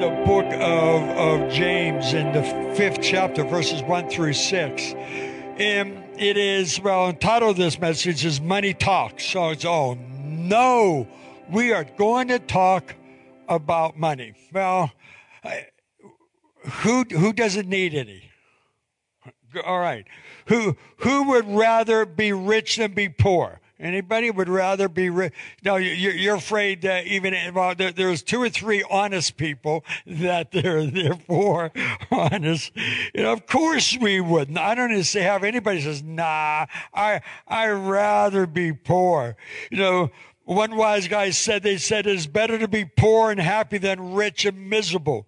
the book of, of James in the fifth chapter, verses one through six. And it is, well, entitled this message is Money Talks. So it's, oh, no, we are going to talk about money. Well, who, who doesn't need any? All right. Who, who would rather be rich than be poor? Anybody would rather be rich? No, you're afraid that even well, there's two or three honest people that they're therefore honest. Know, of course we wouldn't. I don't even say have anybody says, "Nah, I I rather be poor." You know, one wise guy said they said it's better to be poor and happy than rich and miserable.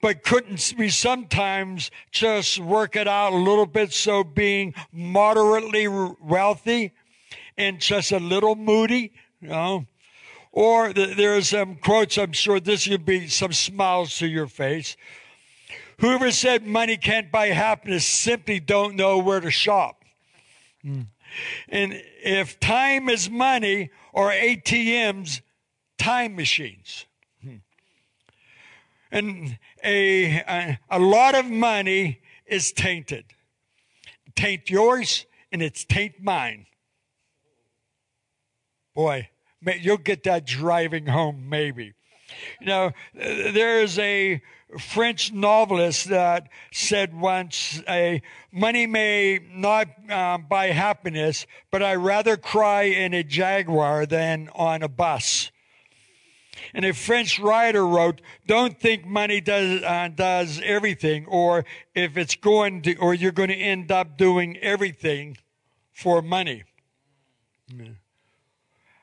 But couldn't we sometimes just work it out a little bit so being moderately wealthy and just a little moody, you know. Or there are some quotes, I'm sure this would be some smiles to your face. Whoever said money can't buy happiness simply don't know where to shop. Hmm. And if time is money or ATMs, time machines. Hmm. And a, a, a lot of money is tainted. Taint yours and it's taint mine. Boy, you'll get that driving home, maybe. You know, there's a French novelist that said once, "A money may not um, buy happiness, but I rather cry in a Jaguar than on a bus." And a French writer wrote, "Don't think money does uh, does everything, or if it's going to, or you're going to end up doing everything for money." Yeah.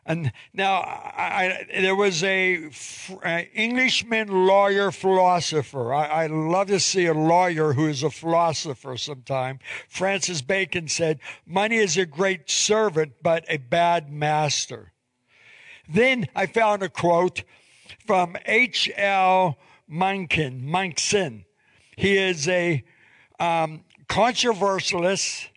And now I, I, there was a, Englishman lawyer philosopher. I, I love to see a lawyer who is a philosopher sometime. Francis Bacon said, money is a great servant, but a bad master. Then I found a quote from H.L. Mencken, Mencken. He is a um, controversialist,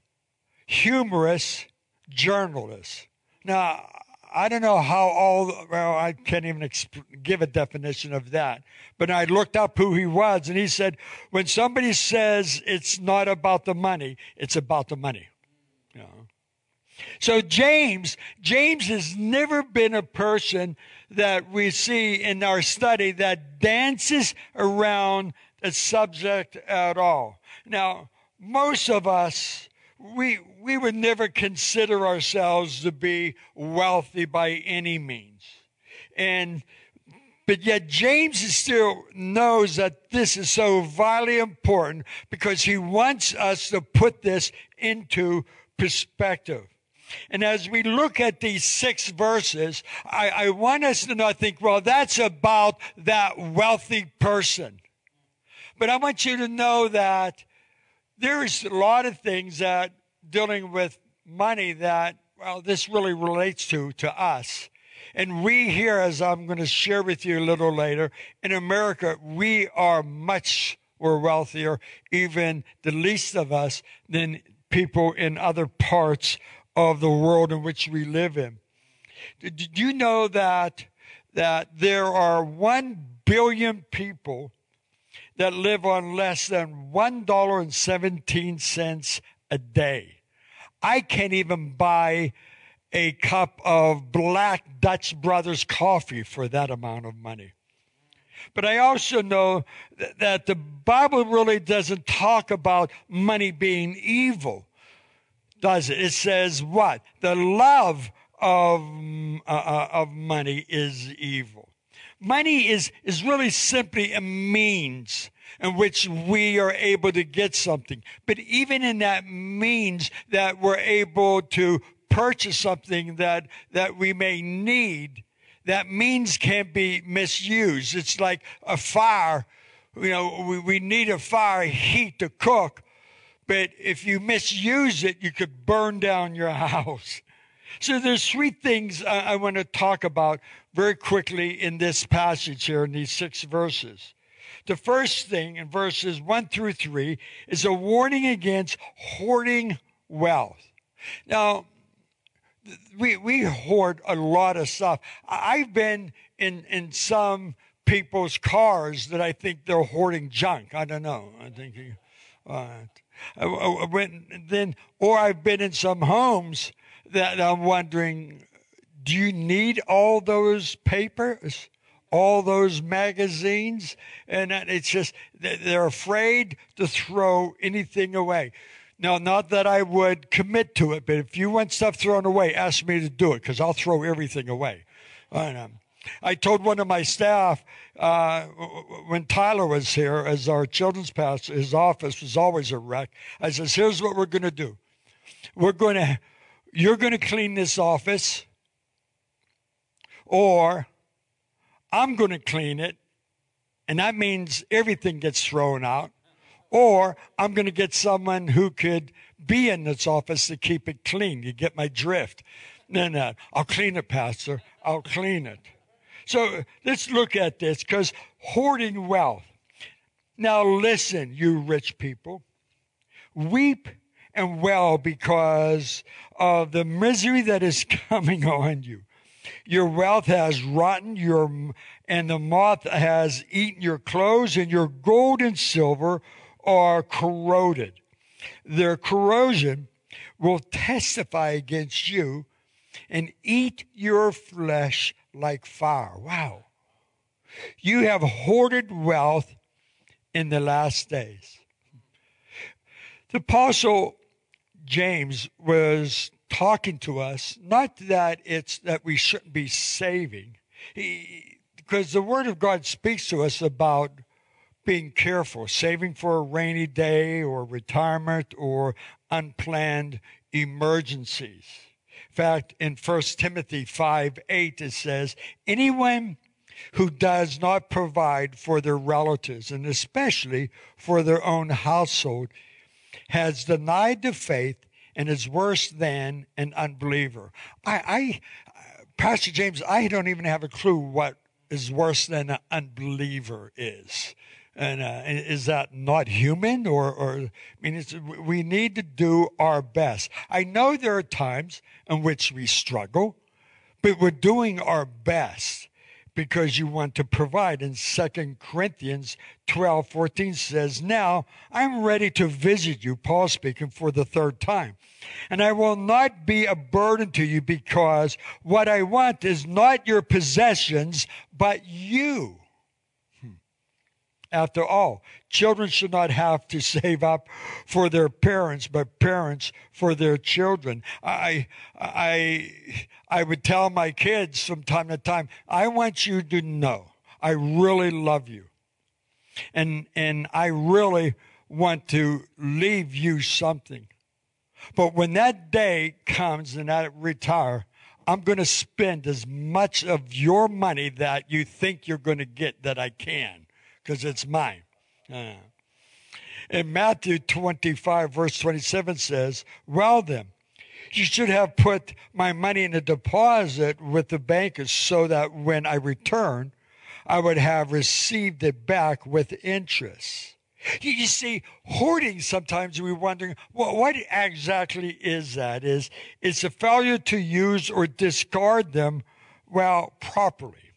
humorous, journalist. Now, I don't know how all, well, I can't even exp- give a definition of that. But I looked up who he was and he said, when somebody says it's not about the money, it's about the money. You know? So James, James has never been a person that we see in our study that dances around the subject at all. Now, most of us, we, we would never consider ourselves to be wealthy by any means. And, but yet James still knows that this is so vitally important because he wants us to put this into perspective. And as we look at these six verses, I, I want us to not think, well, that's about that wealthy person. But I want you to know that there's a lot of things that dealing with money that, well, this really relates to, to us. And we here, as I'm going to share with you a little later, in America, we are much more wealthier, even the least of us, than people in other parts of the world in which we live in. Did you know that, that there are one billion people that live on less than $1.17 a day? I can't even buy a cup of black Dutch Brothers coffee for that amount of money. But I also know that the Bible really doesn't talk about money being evil, does it? It says what? The love of, uh, uh of money is evil. Money is, is really simply a means in which we are able to get something. But even in that means that we're able to purchase something that, that we may need, that means can't be misused. It's like a fire. You know, we, we need a fire heat to cook, but if you misuse it, you could burn down your house. So there's three things I, I want to talk about very quickly in this passage here in these six verses. The first thing in verses 1 through 3 is a warning against hoarding wealth. Now, we, we hoard a lot of stuff. I've been in, in some people's cars that I think they're hoarding junk. I don't know. I think. Uh, I went then, or I've been in some homes that I'm wondering, do you need all those papers? all those magazines? And it's just they're afraid to throw anything away. Now not that i would commit to it but if you want stuff thrown away ask me to do it because i'll throw everything away. And, um, i told one of my staff uh, when tyler was here as our children's pastor his office was always a wreck i says here's what we're going to do. We're going to you're going to clean this office or I'm going to clean it, and that means everything gets thrown out. Or I'm going to get someone who could be in this office to keep it clean. You get my drift. No, no, I'll clean it, Pastor. I'll clean it. So let's look at this because hoarding wealth. Now, listen, you rich people. Weep and wail because of the misery that is coming on you. Your wealth has rotten, your, and the moth has eaten your clothes, and your gold and silver are corroded. Their corrosion will testify against you and eat your flesh like fire. Wow. You have hoarded wealth in the last days. The apostle James was talking to us, not that it's that we shouldn't be saving, because the Word of God speaks to us about being careful, saving for a rainy day or retirement or unplanned emergencies. In fact, in 1 Timothy 5 8, it says, Anyone who does not provide for their relatives, and especially for their own household, has denied the faith and is worse than an unbeliever. I, I, Pastor James, I don't even have a clue what is worse than an unbeliever is. And uh, is that not human? Or, or I mean, we need to do our best. I know there are times in which we struggle, but we're doing our best because you want to provide. And Second Corinthians 12, 14 says, Now I'm ready to visit you, Paul speaking for the third time. And I will not be a burden to you because what I want is not your possessions, but you. After all, children should not have to save up for their parents, but parents for their children. I, I, I would tell my kids from time to time, I want you to know I really love you. And, and I really want to leave you something. But when that day comes and I retire, I'm going to spend as much of your money that you think you're going to get that I can because it's mine. Uh. In Matthew 25, verse 27 says, Well then, you should have put my money in a deposit with the bankers so that when I return, I would have received it back with interest. You, see, hoarding sometimes we're wondering, well, what exactly is that? Is it's a failure to use or discard them well properly.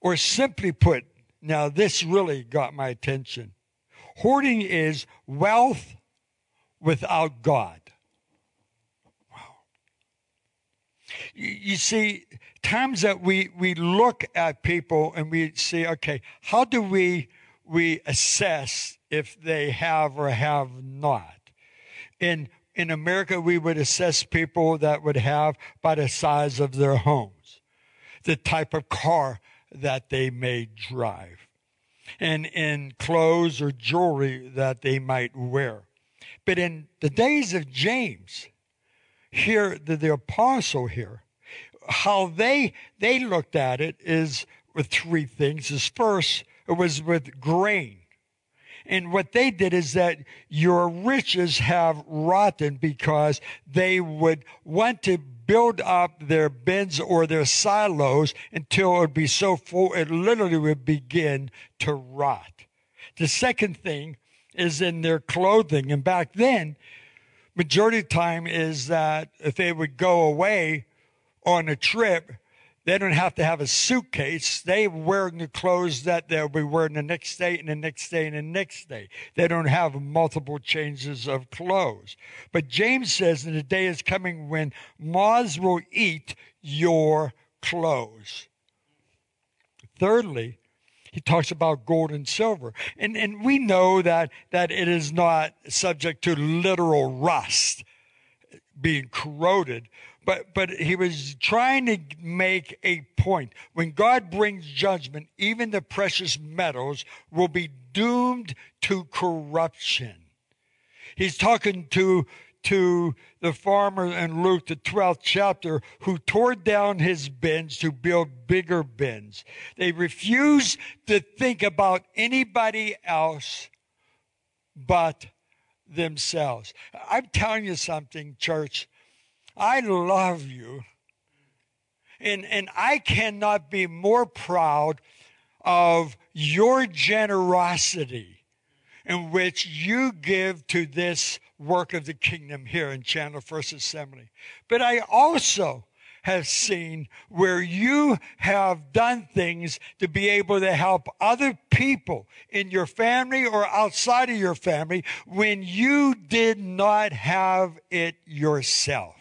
Or simply put, now this really got my attention. Hoarding is wealth without God. Wow. You, you see, times that we, we look at people and we see, okay, how do we we assess if they have or have not. In in America, we would assess people that would have by the size of their homes, the type of car that they may drive, and in clothes or jewelry that they might wear. But in the days of James, here the, the apostle here, how they they looked at it is with three things. Is first it was with grain. And what they did is that your riches have rotten because they would want to build up their bins or their silos until it would be so full it literally would begin to rot. The second thing is in their clothing. And back then, majority of the time is that if they would go away on a trip, They don't have to have a suitcase. They're wearing the clothes that they'll be wearing the next day and the next day and the next day. They don't have multiple changes of clothes. But James says that the day is coming when moths will eat your clothes. Thirdly, he talks about gold and silver. And, and we know that, that it is not subject to literal rust being corroded, but, but he was trying to make a point. When God brings judgment, even the precious metals will be doomed to corruption. He's talking to to the farmer in Luke, the 12th chapter, who tore down his bins to build bigger bins. They refused to think about anybody else but themselves. I'm telling you something, church. I love you. And, and I cannot be more proud of your generosity in which you give to this work of the kingdom here in Chandler First Assembly. But I also have seen where you have done things to be able to help other people in your family or outside of your family when you did not have it yourself.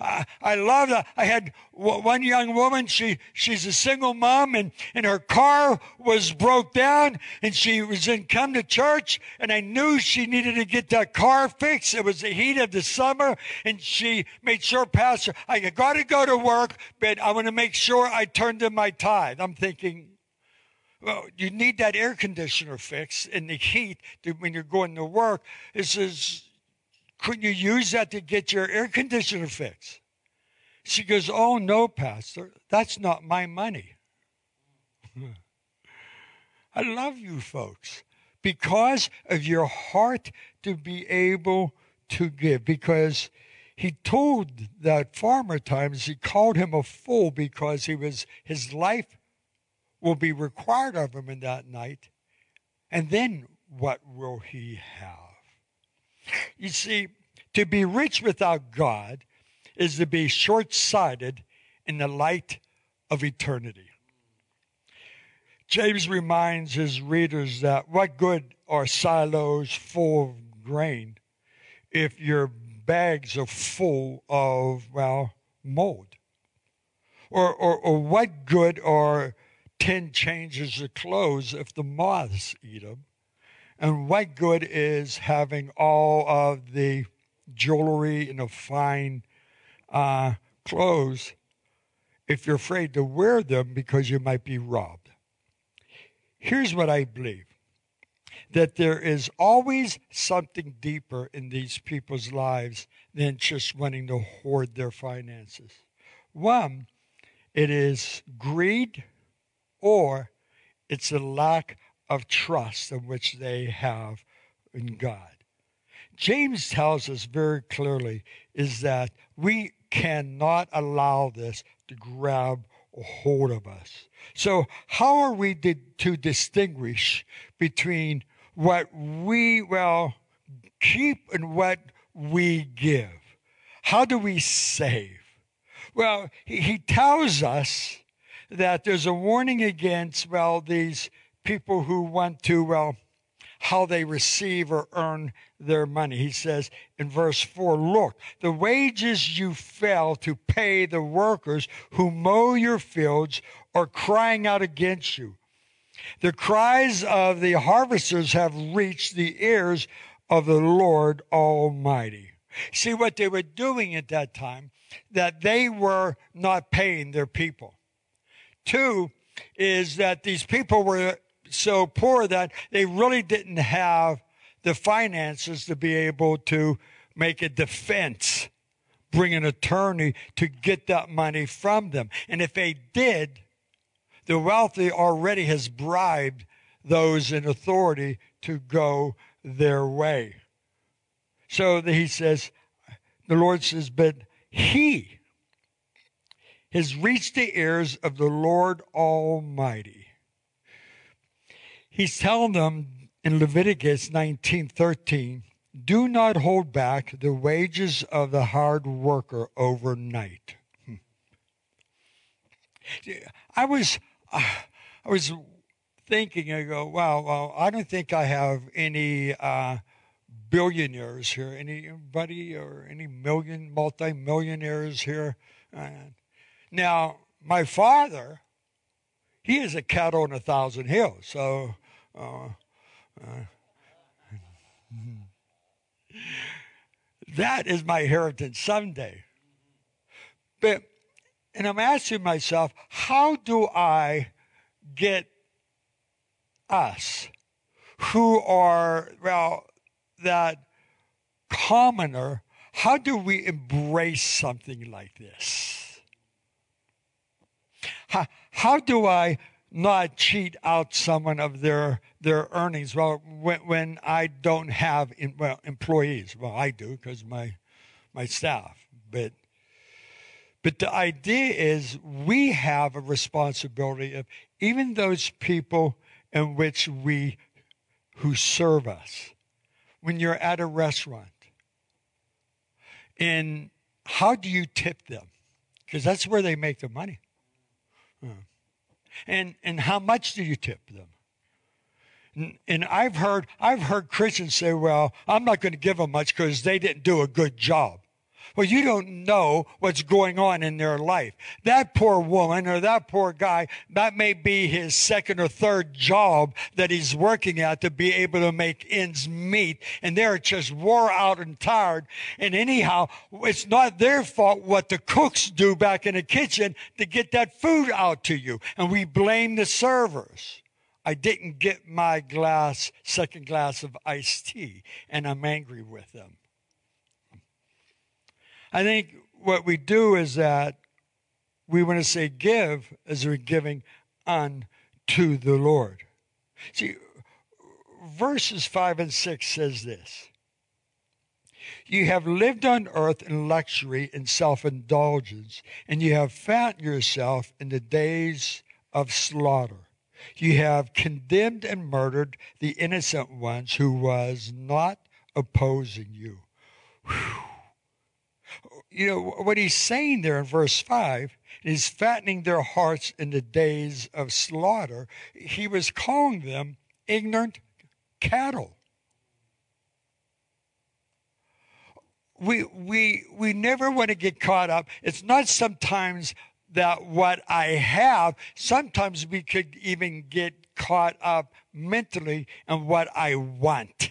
I, love that. I had one young woman. She, she's a single mom and, and her car was broke down and she was in come to church and I knew she needed to get that car fixed. It was the heat of the summer and she made sure, Pastor, I got to go to work, but I want to make sure I turned in my tithe. I'm thinking, well, you need that air conditioner fixed in the heat to, when you're going to work. It says, couldn't you use that to get your air conditioner fixed? She goes, Oh, no, Pastor, that's not my money. I love you folks because of your heart to be able to give. Because he told that farmer times he called him a fool because he was his life will be required of him in that night. And then what will he have? You see, to be rich without God is to be short sighted in the light of eternity. James reminds his readers that what good are silos full of grain if your bags are full of, well, mold? Or, or, or what good are 10 changes of clothes if the moths eat them? And what good is having all of the jewelry and the fine uh, clothes if you're afraid to wear them because you might be robbed? Here's what I believe that there is always something deeper in these people's lives than just wanting to hoard their finances. One, it is greed or it's a lack of trust in which they have in God. James tells us very clearly is that we cannot allow this to grab hold of us. So how are we to, distinguish between what we, well, keep and what we give? How do we save? Well, he, he tells us that there's a warning against, well, these people who want to, well, how they receive or earn their money. He says in verse 4 Look, the wages you fail to pay the workers who mow your fields are crying out against you. The cries of the harvesters have reached the ears of the Lord Almighty. See what they were doing at that time, that they were not paying their people. Two is that these people were so poor that they really didn't have the finances to be able to make a defense, bring an attorney to get that money from them. And if they did, the wealthy already has bribed those in authority to go their way. So he says, the Lord says, but he has reached the ears of the Lord Almighty He's telling them in Leviticus 19:13, "Do not hold back the wages of the hard worker overnight." Hmm. I was, uh, I was thinking, I go, wow, well, I don't think I have any uh, billionaires here, anybody or any million, multi-millionaires here. Uh, now, my father, he is a cattle on a thousand hills, so. Uh, uh that is my inheritance someday. But, and I'm asking myself, how do I get us who are, well, that commoner, how do we embrace something like this? How, how do I not cheat out someone of their their earnings. Well, when, when I don't have in, well employees, well I do because my my staff, but but the idea is we have a responsibility of even those people in which we who serve us. When you're at a restaurant, and how do you tip them? Because that's where they make their money. Hmm. And, and how much do you tip them? And, and I've heard, I've heard Christians say, well, I'm not going to give them much because they didn't do a good job. Well, you don't know what's going on in their life. That poor woman or that poor guy, that may be his second or third job that he's working at to be able to make ends meet. And they're just wore out and tired. And anyhow, it's not their fault what the cooks do back in the kitchen to get that food out to you. And we blame the servers. I didn't get my glass, second glass of iced tea, and I'm angry with them. I think what we do is that we want to say give as we're giving unto the Lord. See, verses 5 and 6 says this You have lived on earth in luxury and self indulgence, and you have found yourself in the days of slaughter. You have condemned and murdered the innocent ones who was not opposing you. Whew you know, what he's saying there in verse 5 is fattening their hearts in the days of slaughter. He was calling them ignorant cattle. We, we, we never want to get caught up. It's not sometimes that what I have, sometimes we could even get caught up mentally in what I want.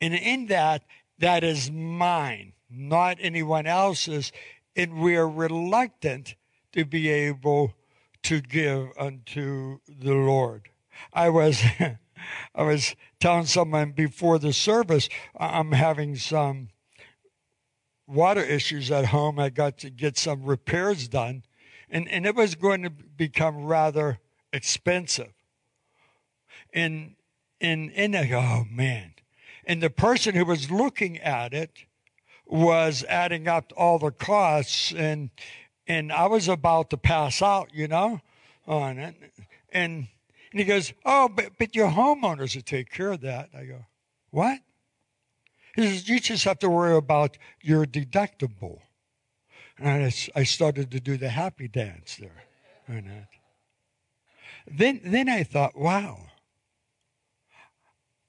And in that, that is mine not anyone else's, and we are reluctant to be able to give unto the Lord. I was, I was telling someone before the service, I'm having some water issues at home. I got to get some repairs done, and, and it was going to become rather expensive. And, and, and I oh man. And the person who was looking at it, was adding up all the costs and and I was about to pass out, you know, on it. And and he goes, Oh, but but your homeowners will take care of that. I go, What? He says, You just have to worry about your deductible. And I, I started to do the happy dance there. On it. Uh, then then I thought, wow.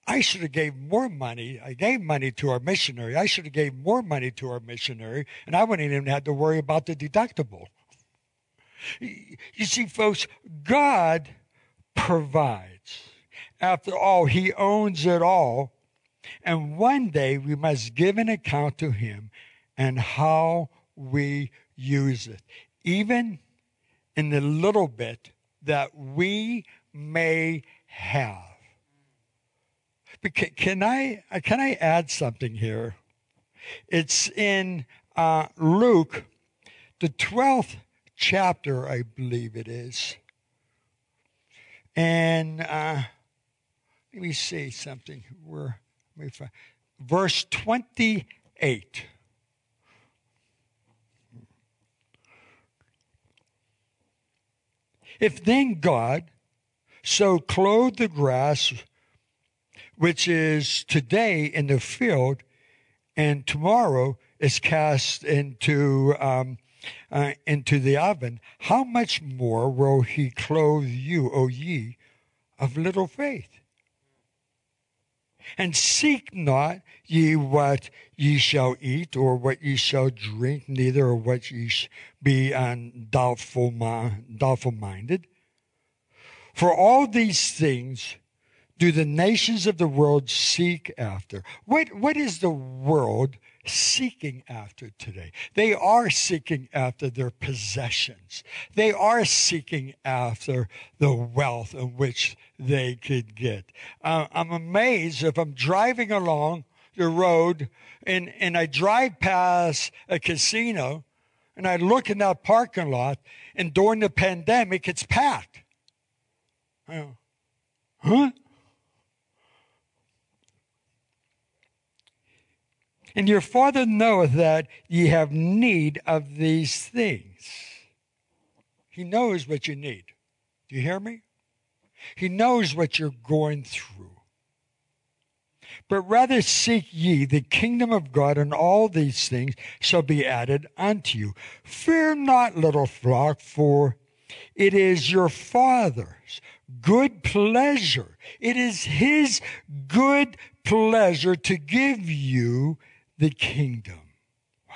I should have gave more money. I gave money to our missionary. I should have gave more money to our missionary, and I wouldn't even have to worry about the deductible. You see, folks, God provides. After all, He owns it all. And one day we must give an account to Him and how we use it, even in the little bit that we may have. Can, I uh, can I add something here? It's in uh, Luke, the twelfth chapter, I believe it is. And uh, let me see something. Where let me find verse twenty-eight. If then God so clothed the grass which is today in the field and tomorrow is cast into um, uh, into the oven, how much more will he clothe you, O ye of little faith? And seek not ye what ye shall eat, or what ye shall drink, neither what ye sh- be undoubtful, doubtful minded. For all these things do the nations of the world seek after. What, what is the world seeking after today. They are seeking after their possessions. They are seeking after the wealth in which they could get. Uh, I'm amazed if I'm driving along the road and, and I drive past a casino and I look in that parking lot and during the pandemic it's packed. Huh? And your Father knoweth that ye have need of these things. He knows what you need. Do you hear me? He knows what you're going through. But rather seek ye the kingdom of God, and all these things shall be added unto you. Fear not, little flock, for it is your Father's good pleasure. It is His good pleasure to give you the kingdom. Wow.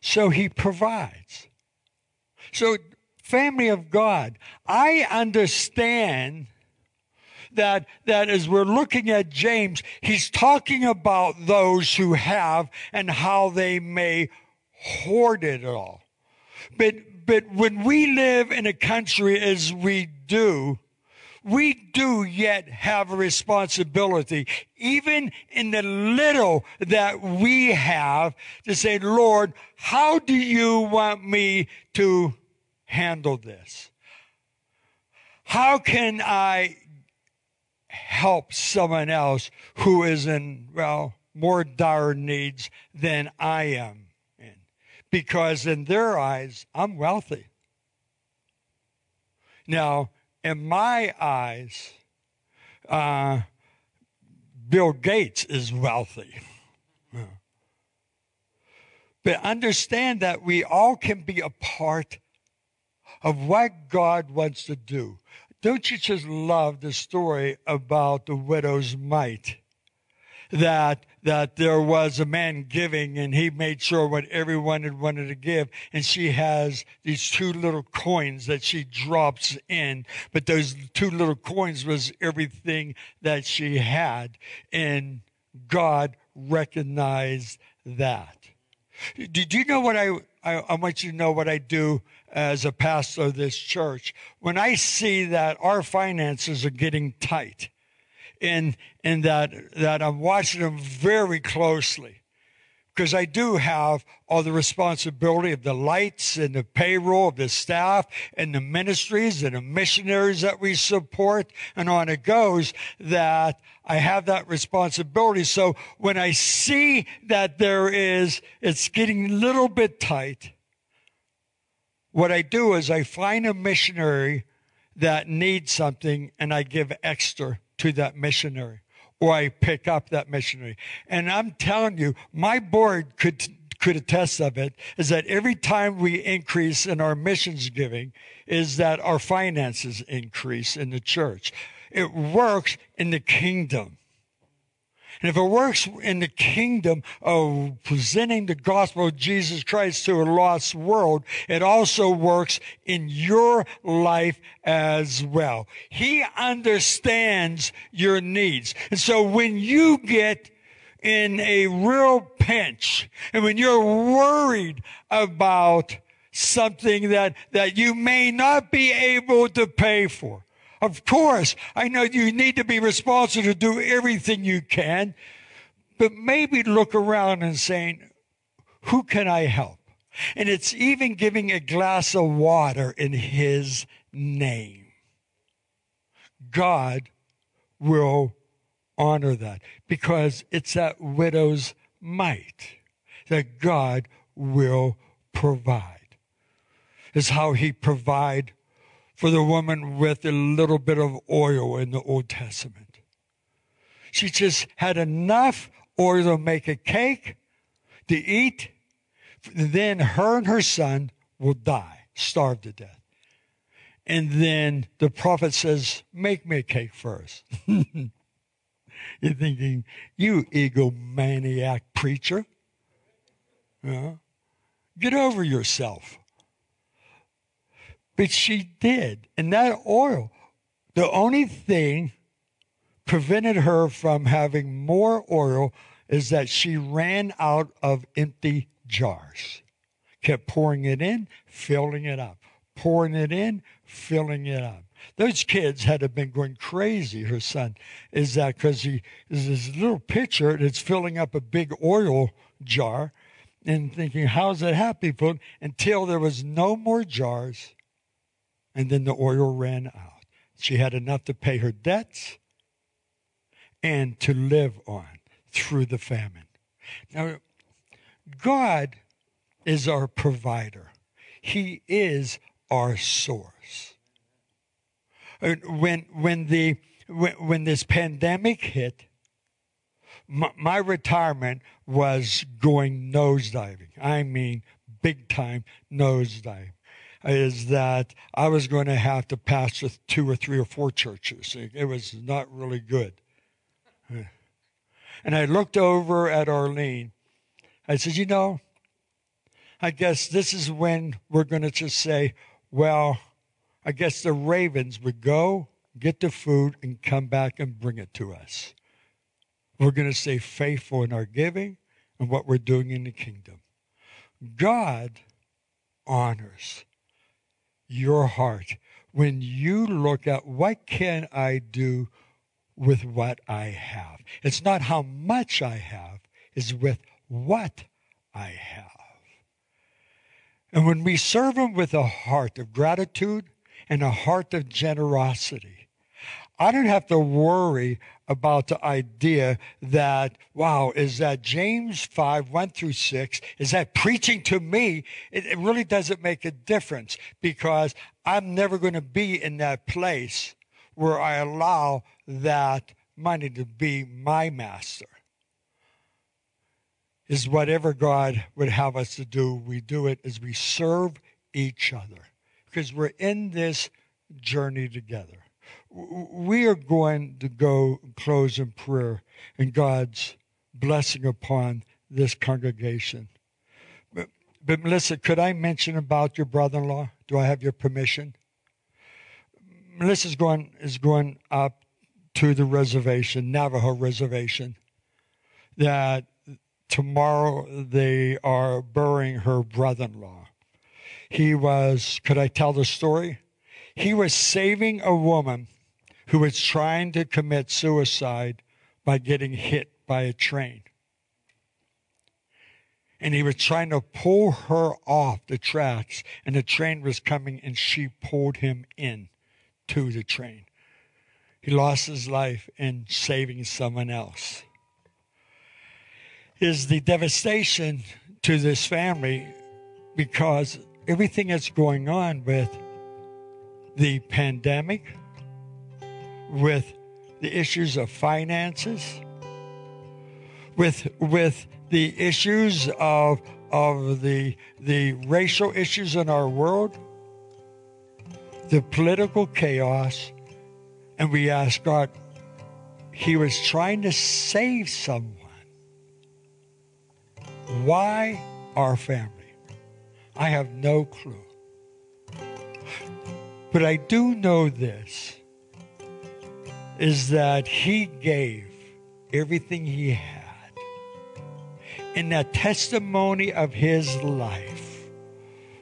So he provides. So, family of God, I understand that, that as we're looking at James, he's talking about those who have and how they may hoard it all. But, but when we live in a country as we do, we do yet have a responsibility, even in the little that we have, to say, Lord, how do you want me to handle this? How can I help someone else who is in, well, more dire needs than I am? Because in their eyes, I'm wealthy. Now, in my eyes, uh, Bill Gates is wealthy. But understand that we all can be a part of what God wants to do. Don't you just love the story about the widow's mite? That that there was a man giving and he made sure what everyone had wanted to give. And she has these two little coins that she drops in. But those two little coins was everything that she had. And god recognized that. Did you know what I, I i want you to know what i do as a pastor of this church? When i see that our finances are getting tight in in that that I'm watching them very closely because I do have all the responsibility of the lights and the payroll of the staff and the ministries and the missionaries that we support and on it goes that I have that responsibility. So when I see that there is, it's getting a little bit tight, what I do is I find a missionary that needs something and I give extra to that missionary or I pick up that missionary. And I'm telling you, my board could could attest of it is that every time we increase in our missions giving is that our finances increase in the church. It works in the kingdom. And if it works in the kingdom of presenting the gospel of Jesus Christ to a lost world, it also works in your life as well. He understands your needs. And so when you get in a real pinch and when you're worried about something that, that you may not be able to pay for, of course, I know you need to be responsible to do everything you can, but maybe look around and saying, who can I help? And it's even giving a glass of water in his name. God will honor that because it's that widow's mite that God will provide. Is how he provide for the woman with a little bit of oil in the Old Testament. She just had enough oil to make a cake, to eat, then her and her son will die, starve to death. And then the prophet says, Make me a cake first. You're thinking, You egomaniac preacher. Uh, get over yourself. But she did. And that oil, the only thing prevented her from having more oil is that she ran out of empty jars. Kept pouring it in, filling it up, pouring it in, filling it up. Those kids had have been going crazy. Her son is that because he is this little pitcher it's filling up a big oil jar, and thinking, "How's that happen?" Until there was no more jars, and then the oil ran out. She had enough to pay her debts and to live on through the famine. Now, God is our provider. He is our source. When when the when, when this pandemic hit, my, my retirement was going nosediving. I mean, big time nosedive. Is that I was going to have to pastor two or three or four churches. It was not really good. And I looked over at Arlene. I said, You know, I guess this is when we're going to just say, Well, I guess the ravens would go, get the food, and come back and bring it to us. We're going to stay faithful in our giving and what we're doing in the kingdom. God honors your heart when you look at what can I do with what I have. It's not how much I have, it's with what I have. And when we serve Him with a heart of gratitude and a heart of generosity, I don't have to worry about the idea that, wow, is that James 5, 1 through 6, is that preaching to me? It, it really doesn't make a difference because I'm never going to be in that place where I allow that money to be my master. Is whatever God would have us to do, we do it as we serve each other because we're in this journey together. We are going to go close in prayer and God's blessing upon this congregation. But, but Melissa, could I mention about your brother in law? Do I have your permission? Melissa's going is going up to the reservation, Navajo reservation. That tomorrow they are burying her brother-in-law. He was, could I tell the story? He was saving a woman who was trying to commit suicide by getting hit by a train. And he was trying to pull her off the tracks, and the train was coming, and she pulled him in to the train. He lost his life in saving someone else. Is the devastation to this family because everything that's going on with the pandemic, with the issues of finances, with with the issues of of the the racial issues in our world, the political chaos, and we ask God, He was trying to save someone. Why our family? I have no clue. But I do know this is that he gave everything he had. And that testimony of his life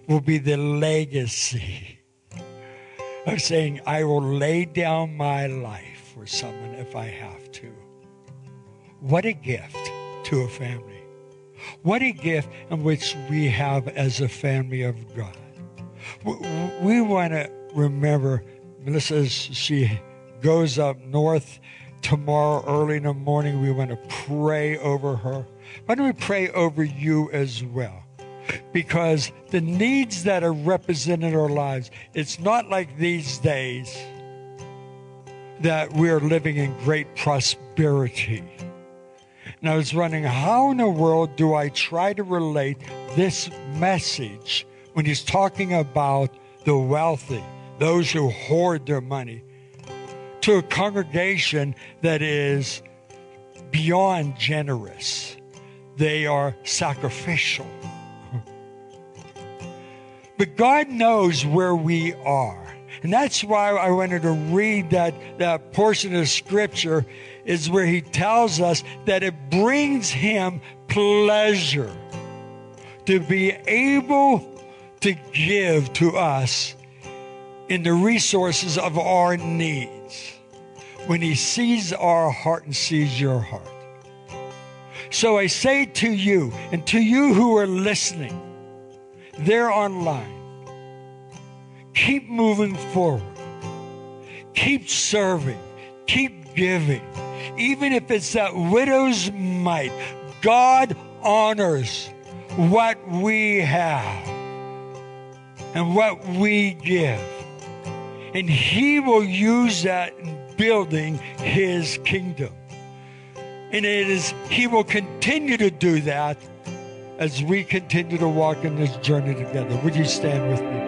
will be the legacy of saying, I will lay down my life for someone if I have to. What a gift to a family. What a gift in which we have as a family of God. We want to remember, Melissa, she goes up north tomorrow early in the morning. We want to pray over her. Why don't we pray over you as well? because the needs that are represented in our lives, it's not like these days that we're living in great prosperity. And I was running, how in the world do I try to relate this message when he's talking about the wealthy, those who hoard their money, to a congregation that is beyond generous. They are sacrificial. But God knows where we are. And that's why I wanted to read that, that portion of scripture is where he tells us that it brings him pleasure to be able to give to us in the resources of our needs when he sees our heart and sees your heart. So I say to you and to you who are listening, there online, keep moving forward. Keep serving. Keep giving. Even if it's that widow's mite, God honors what we have and what we give. And He will use that in building His kingdom. And it is, He will continue to do that as we continue to walk in this journey together. Would you stand with me?